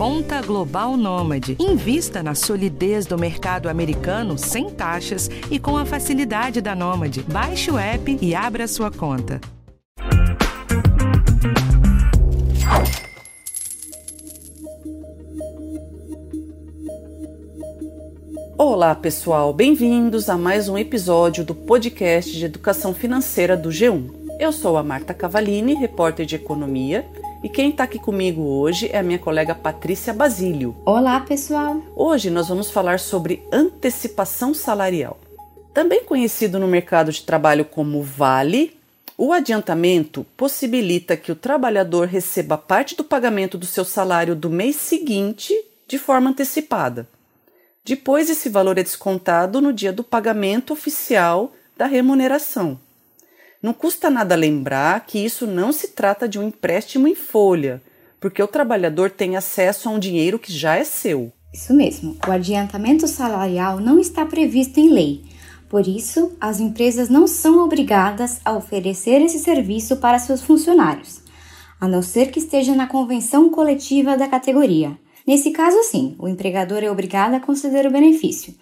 Conta Global Nômade. Invista na solidez do mercado americano sem taxas e com a facilidade da Nômade. Baixe o app e abra sua conta. Olá, pessoal, bem-vindos a mais um episódio do podcast de educação financeira do G1. Eu sou a Marta Cavalini, repórter de economia, e quem está aqui comigo hoje é a minha colega Patrícia Basílio. Olá, pessoal! Hoje nós vamos falar sobre antecipação salarial. Também conhecido no mercado de trabalho como Vale, o adiantamento possibilita que o trabalhador receba parte do pagamento do seu salário do mês seguinte de forma antecipada. Depois, esse valor é descontado no dia do pagamento oficial da remuneração. Não custa nada lembrar que isso não se trata de um empréstimo em folha, porque o trabalhador tem acesso a um dinheiro que já é seu. Isso mesmo, o adiantamento salarial não está previsto em lei. Por isso, as empresas não são obrigadas a oferecer esse serviço para seus funcionários, a não ser que esteja na convenção coletiva da categoria. Nesse caso, sim, o empregador é obrigado a conceder o benefício.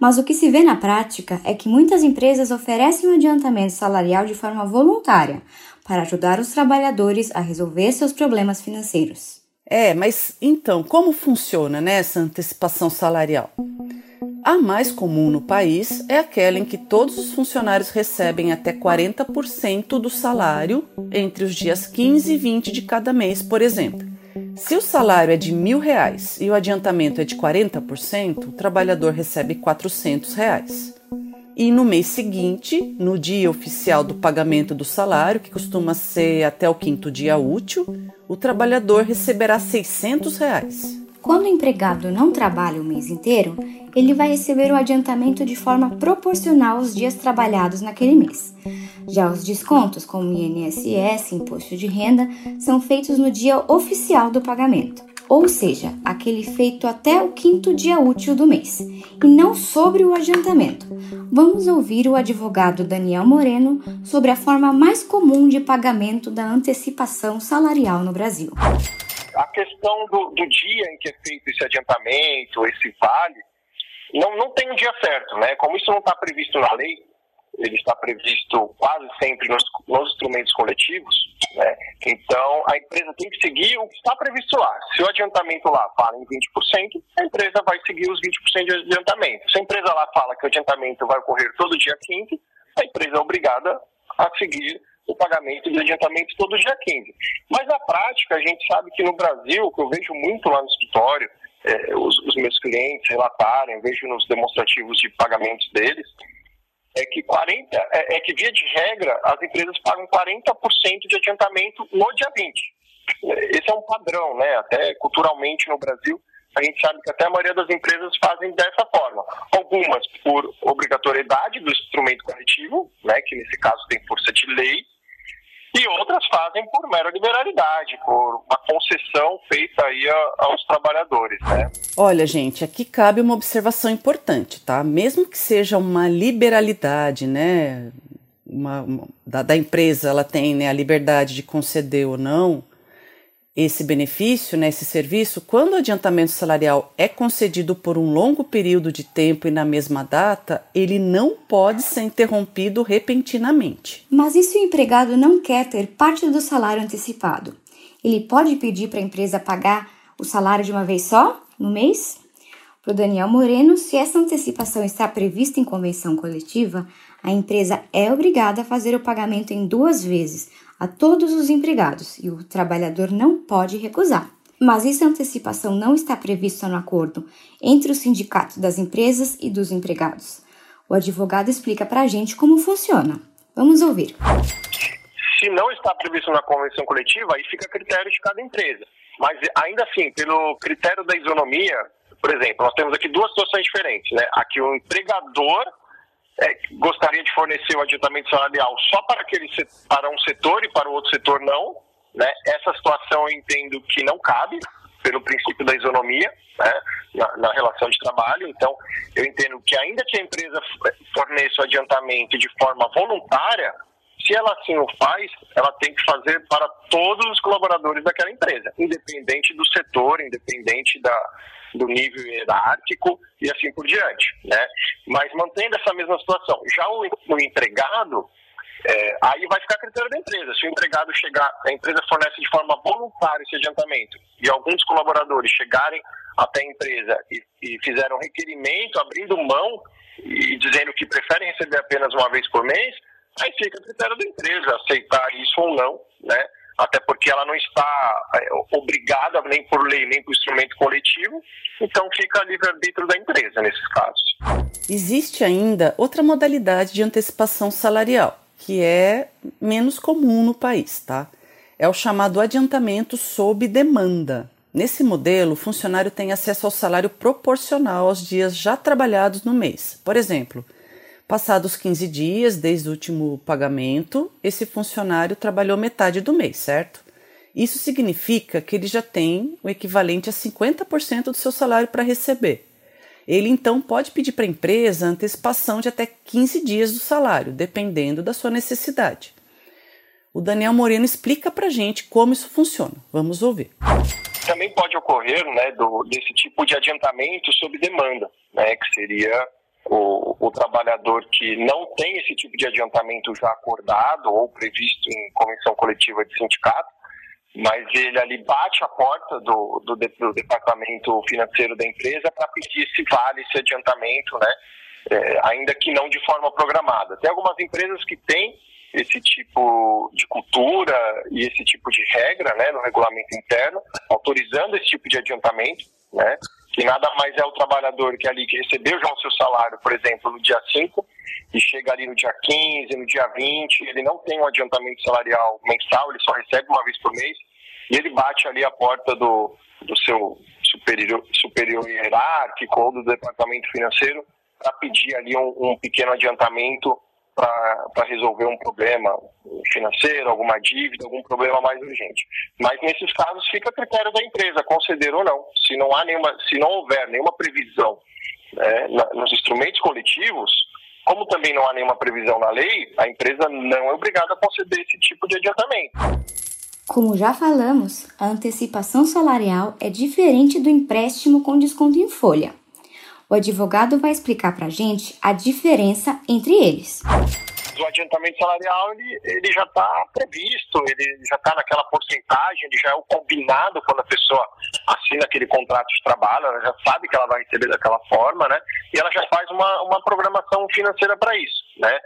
Mas o que se vê na prática é que muitas empresas oferecem um adiantamento salarial de forma voluntária para ajudar os trabalhadores a resolver seus problemas financeiros. É, mas então, como funciona né, essa antecipação salarial? A mais comum no país é aquela em que todos os funcionários recebem até 40% do salário entre os dias 15 e 20 de cada mês, por exemplo. Se o salário é de mil reais e o adiantamento é de 40%, o trabalhador recebe 400 reais. E no mês seguinte, no dia oficial do pagamento do salário, que costuma ser até o quinto dia útil, o trabalhador receberá 600 reais. Quando o empregado não trabalha o mês inteiro, ele vai receber o adiantamento de forma proporcional aos dias trabalhados naquele mês. Já os descontos, como INSS, imposto de renda, são feitos no dia oficial do pagamento, ou seja, aquele feito até o quinto dia útil do mês, e não sobre o adiantamento. Vamos ouvir o advogado Daniel Moreno sobre a forma mais comum de pagamento da antecipação salarial no Brasil. A questão do, do dia em que é feito esse adiantamento, esse vale, não, não tem um dia certo, né? Como isso não está previsto na lei, ele está previsto quase sempre nos, nos instrumentos coletivos, né? então a empresa tem que seguir o que está previsto lá. Se o adiantamento lá fala em 20%, a empresa vai seguir os 20% de adiantamento. Se a empresa lá fala que o adiantamento vai ocorrer todo dia 15, a empresa é obrigada a seguir o pagamento de adiantamento todo dia 15. Mas na prática, a gente sabe que no Brasil, que eu vejo muito lá no escritório, é, os, os meus clientes relatarem, vejo nos demonstrativos de pagamentos deles, é que 40, é, é, que via de regra as empresas pagam 40% de adiantamento no dia 20. Esse é um padrão, né? Até culturalmente no Brasil, a gente sabe que até a maioria das empresas fazem dessa forma. Algumas por obrigatoriedade do instrumento coletivo, né, que nesse caso tem força de lei, e outras fazem por mera liberalidade, por uma concessão feita aí aos trabalhadores, né? Olha, gente, aqui cabe uma observação importante, tá? Mesmo que seja uma liberalidade, né, uma, uma da, da, empresa, ela tem né, a liberdade de conceder ou não, esse benefício, né, esse serviço, quando o adiantamento salarial é concedido por um longo período de tempo e na mesma data, ele não pode ser interrompido repentinamente. Mas e se o empregado não quer ter parte do salário antecipado? Ele pode pedir para a empresa pagar o salário de uma vez só, no mês? Para o Daniel Moreno, se essa antecipação está prevista em convenção coletiva, a empresa é obrigada a fazer o pagamento em duas vezes a todos os empregados e o trabalhador não pode recusar. Mas essa antecipação não está prevista no acordo entre o sindicato das empresas e dos empregados. O advogado explica para a gente como funciona. Vamos ouvir. Se não está previsto na convenção coletiva, aí fica a critério de cada empresa. Mas ainda assim, pelo critério da isonomia, por exemplo, nós temos aqui duas situações diferentes, né? Aqui o empregador é, gostaria de fornecer o adiantamento salarial só para, aquele, para um setor e para o outro setor não. Né? Essa situação eu entendo que não cabe, pelo princípio da isonomia né? na, na, relação de trabalho. Então, eu entendo que ainda que a empresa forneça o adiantamento de forma voluntária, Se ela assim o faz, ela tem que fazer para todos os colaboradores daquela empresa, independente do setor, independente da, do nível hierárquico e assim por diante, né? Mas mantendo essa mesma situação. Já o, o empregado, é, aí vai ficar a critério da empresa. Se o empregado chegar, a empresa fornece de forma voluntária esse adiantamento e alguns colaboradores chegarem até a empresa e, e fizeram requerimento, abrindo mão e dizendo que preferem receber apenas uma vez por mês, aí fica a critério da empresa aceitar isso ou não, né? Até porque ela não está é, obrigada nem por lei nem por instrumento coletivo, então fica livre-arbítrio da empresa nesses casos. Existe ainda outra modalidade de antecipação salarial, que é menos comum no país, tá? É o chamado adiantamento sob demanda. Nesse modelo, o funcionário tem acesso ao salário proporcional aos dias já trabalhados no mês. Por exemplo, passados 15 dias desde o último pagamento, esse funcionário trabalhou metade do mês, certo? Isso significa que ele já tem o equivalente a 50% do seu salário para receber. Ele então pode pedir para a empresa antecipação de até 15 dias do salário, dependendo da sua necessidade. O Daniel Moreno explica para a gente como isso funciona. Vamos ouvir. Também pode ocorrer né, do, desse tipo de adiantamento sob demanda, né, que seria o, o, trabalhador que não tem esse tipo de adiantamento já acordado ou previsto em convenção coletiva de sindicato, mas ele ali bate a porta do, do, do departamento financeiro da empresa para pedir se vale esse adiantamento, né? É, ainda que não de forma programada. Tem algumas empresas que têm esse tipo de cultura e esse tipo de regra né, no regulamento interno, autorizando esse tipo de adiantamento, né, que nada mais é o trabalhador que ali que recebeu já o seu salário, por exemplo, no dia 5, e chega ali no dia 15, no dia 20, ele não tem um adiantamento salarial mensal, ele só recebe uma vez por mês, e ele bate ali a porta do, do seu superior, superior hierárquico ou do departamento financeiro para pedir ali um, um pequeno adiantamento para resolver um problema financeiro, alguma dívida, algum problema mais urgente. Mas nesses casos fica a critério da empresa conceder ou não. Se não há nenhuma, se não houver nenhuma previsão né, nos instrumentos coletivos, como também não há nenhuma previsão na lei, a empresa não é obrigada a conceder esse tipo de adiantamento. Como já falamos, a antecipação salarial é diferente do empréstimo com desconto em folha. O advogado vai explicar para a gente a diferença entre eles. O adiantamento salarial ele, ele já está previsto, ele já está naquela porcentagem, ele já é o combinado quando a pessoa assina aquele contrato de trabalho, ela já sabe que ela vai receber daquela forma, né? E ela já faz uma, uma programação financeira para isso, né?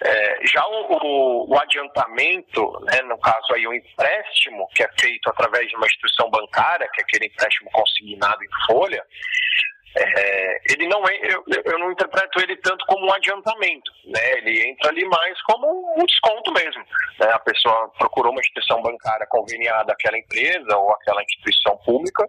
É, já o, o, o, adiantamento, né, no caso aí o empréstimo, que é feito através de uma instituição bancária, que é aquele empréstimo consignado em folha, é, ele não é, eu, eu, não interpreto ele tanto como um adiantamento, né? Ele entra ali mais como um desconto mesmo. Né? A pessoa procurou uma instituição bancária conveniada àquela empresa ou àquela instituição pública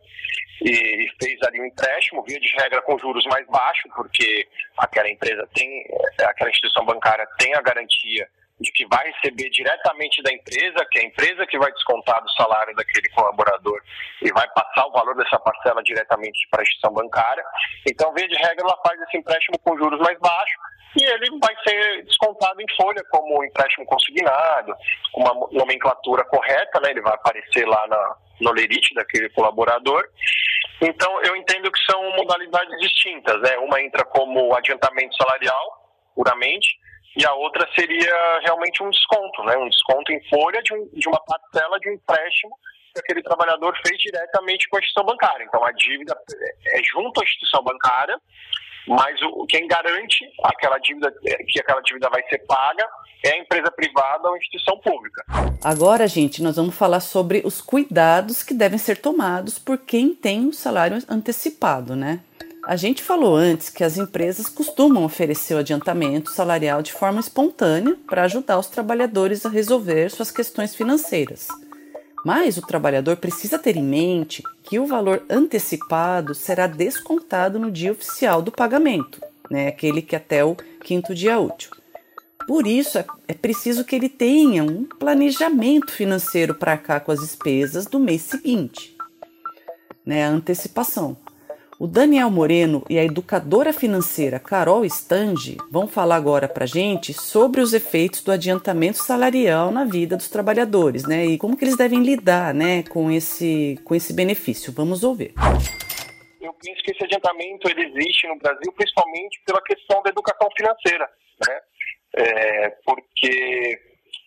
e fez ali um empréstimo, via de regra com juros mais baixos, porque aquela empresa tem, aquela instituição bancária tem a garantia de que vai receber diretamente da empresa, que é a empresa que vai descontar do salário daquele colaborador e vai passar o valor dessa parcela diretamente para a instituição bancária. Então, via de regra, ela faz esse empréstimo com juros mais baixos e ele vai ser descontado em folha como empréstimo consignado, com uma nomenclatura correta, né? ele vai aparecer lá na, no lerite daquele colaborador. Então, eu entendo que são modalidades distintas. Né? Uma entra como adiantamento salarial, puramente, e a outra seria realmente um desconto, né? um desconto em folha de, um, de uma parcela de um empréstimo que aquele trabalhador fez diretamente com a instituição bancária. Então a dívida é junto à instituição bancária, mas o, quem garante aquela dívida, que aquela dívida vai ser paga é a empresa privada ou a instituição pública. Agora, gente, nós vamos falar sobre os cuidados que devem ser tomados por quem tem o salário antecipado, né? A gente falou antes que as empresas costumam oferecer o adiantamento salarial de forma espontânea para ajudar os trabalhadores a resolver suas questões financeiras. Mas o trabalhador precisa ter em mente que o valor antecipado será descontado no dia oficial do pagamento, né, aquele que até o quinto dia útil. Por isso, é, é preciso que ele tenha um planejamento financeiro para cá com as despesas do mês seguinte, né, a antecipação. O Daniel Moreno e a educadora financeira Carol Stange vão falar agora para gente sobre os efeitos do adiantamento salarial na vida dos trabalhadores, né? E como que eles devem lidar, né, com esse, com esse benefício. Vamos ouvir. Eu penso que esse adiantamento ele existe no Brasil principalmente pela questão da educação financeira, né? É, porque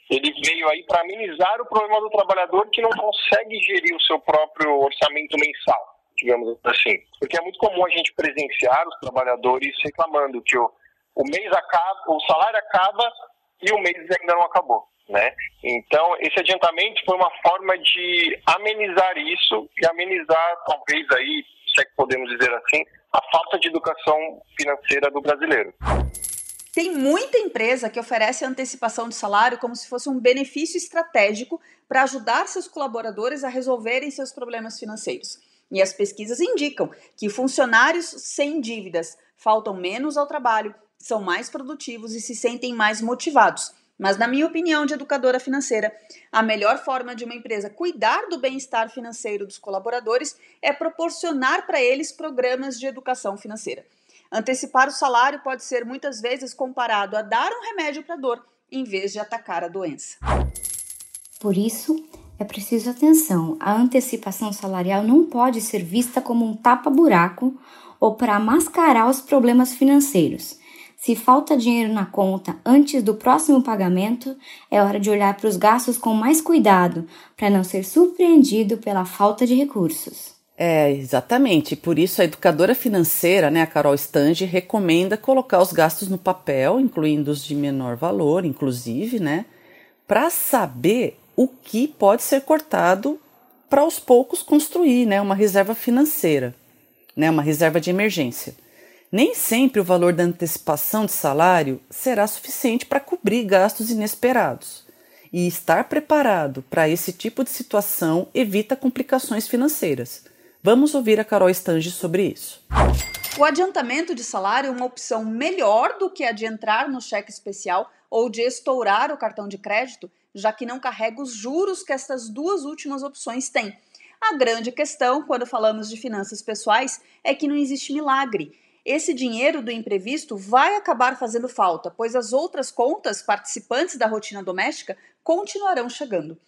ele veio aí para amenizar o problema do trabalhador que não consegue gerir o seu próprio orçamento mensal digamos assim. Porque é muito comum a gente presenciar os trabalhadores reclamando que o, o mês acaba, o salário acaba e o mês ainda não acabou. Né? Então, esse adiantamento foi uma forma de amenizar isso e amenizar, talvez aí, se é que podemos dizer assim, a falta de educação financeira do brasileiro. Tem muita empresa que oferece antecipação de salário como se fosse um benefício estratégico para ajudar seus colaboradores a resolverem seus problemas financeiros. E as pesquisas indicam que funcionários sem dívidas faltam menos ao trabalho, são mais produtivos e se sentem mais motivados. Mas, na minha opinião de educadora financeira, a melhor forma de uma empresa cuidar do bem-estar financeiro dos colaboradores é proporcionar para eles programas de educação financeira. Antecipar o salário pode ser muitas vezes comparado a dar um remédio para dor, em vez de atacar a doença. Por isso, é preciso atenção. A antecipação salarial não pode ser vista como um tapa-buraco ou para mascarar os problemas financeiros. Se falta dinheiro na conta antes do próximo pagamento, é hora de olhar para os gastos com mais cuidado, para não ser surpreendido pela falta de recursos. É, exatamente. Por isso a educadora financeira, né, a Carol Stange, recomenda colocar os gastos no papel, incluindo os de menor valor, inclusive, né, para saber o que pode ser cortado para aos poucos construir né, uma reserva financeira, né, uma reserva de emergência. Nem sempre o valor da antecipação de salário será suficiente para cobrir gastos inesperados. E estar preparado para esse tipo de situação evita complicações financeiras. Vamos ouvir a Carol Stange sobre isso. O adiantamento de salário é uma opção melhor do que a de entrar no cheque especial ou de estourar o cartão de crédito já que não carrega os juros que essas duas últimas opções têm. A grande questão, quando falamos de finanças pessoais, é que não existe milagre. Esse dinheiro do imprevisto vai acabar fazendo falta, pois as outras contas participantes da rotina doméstica continuarão chegando.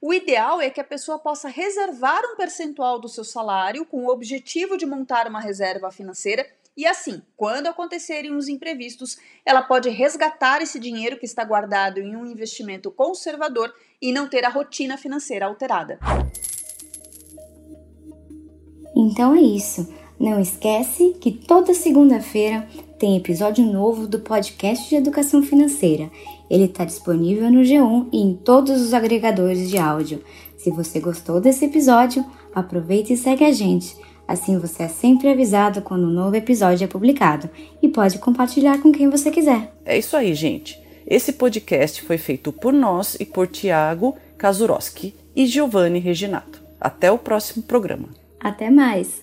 O ideal é que a pessoa possa reservar um percentual do seu salário com o objetivo de montar uma reserva financeira e assim, quando acontecerem os imprevistos, ela pode resgatar esse dinheiro que está guardado em um investimento conservador e não ter a rotina financeira alterada. Então é isso. Não esquece que toda segunda-feira tem episódio novo do podcast de educação financeira. Ele está disponível no G1 e em todos os agregadores de áudio. Se você gostou desse episódio, aproveite e segue a gente. Assim você é sempre avisado quando um novo episódio é publicado e pode compartilhar com quem você quiser. É isso aí, gente. Esse podcast foi feito por nós e por Tiago Kazuroski e Giovanni Reginato. Até o próximo programa. Até mais!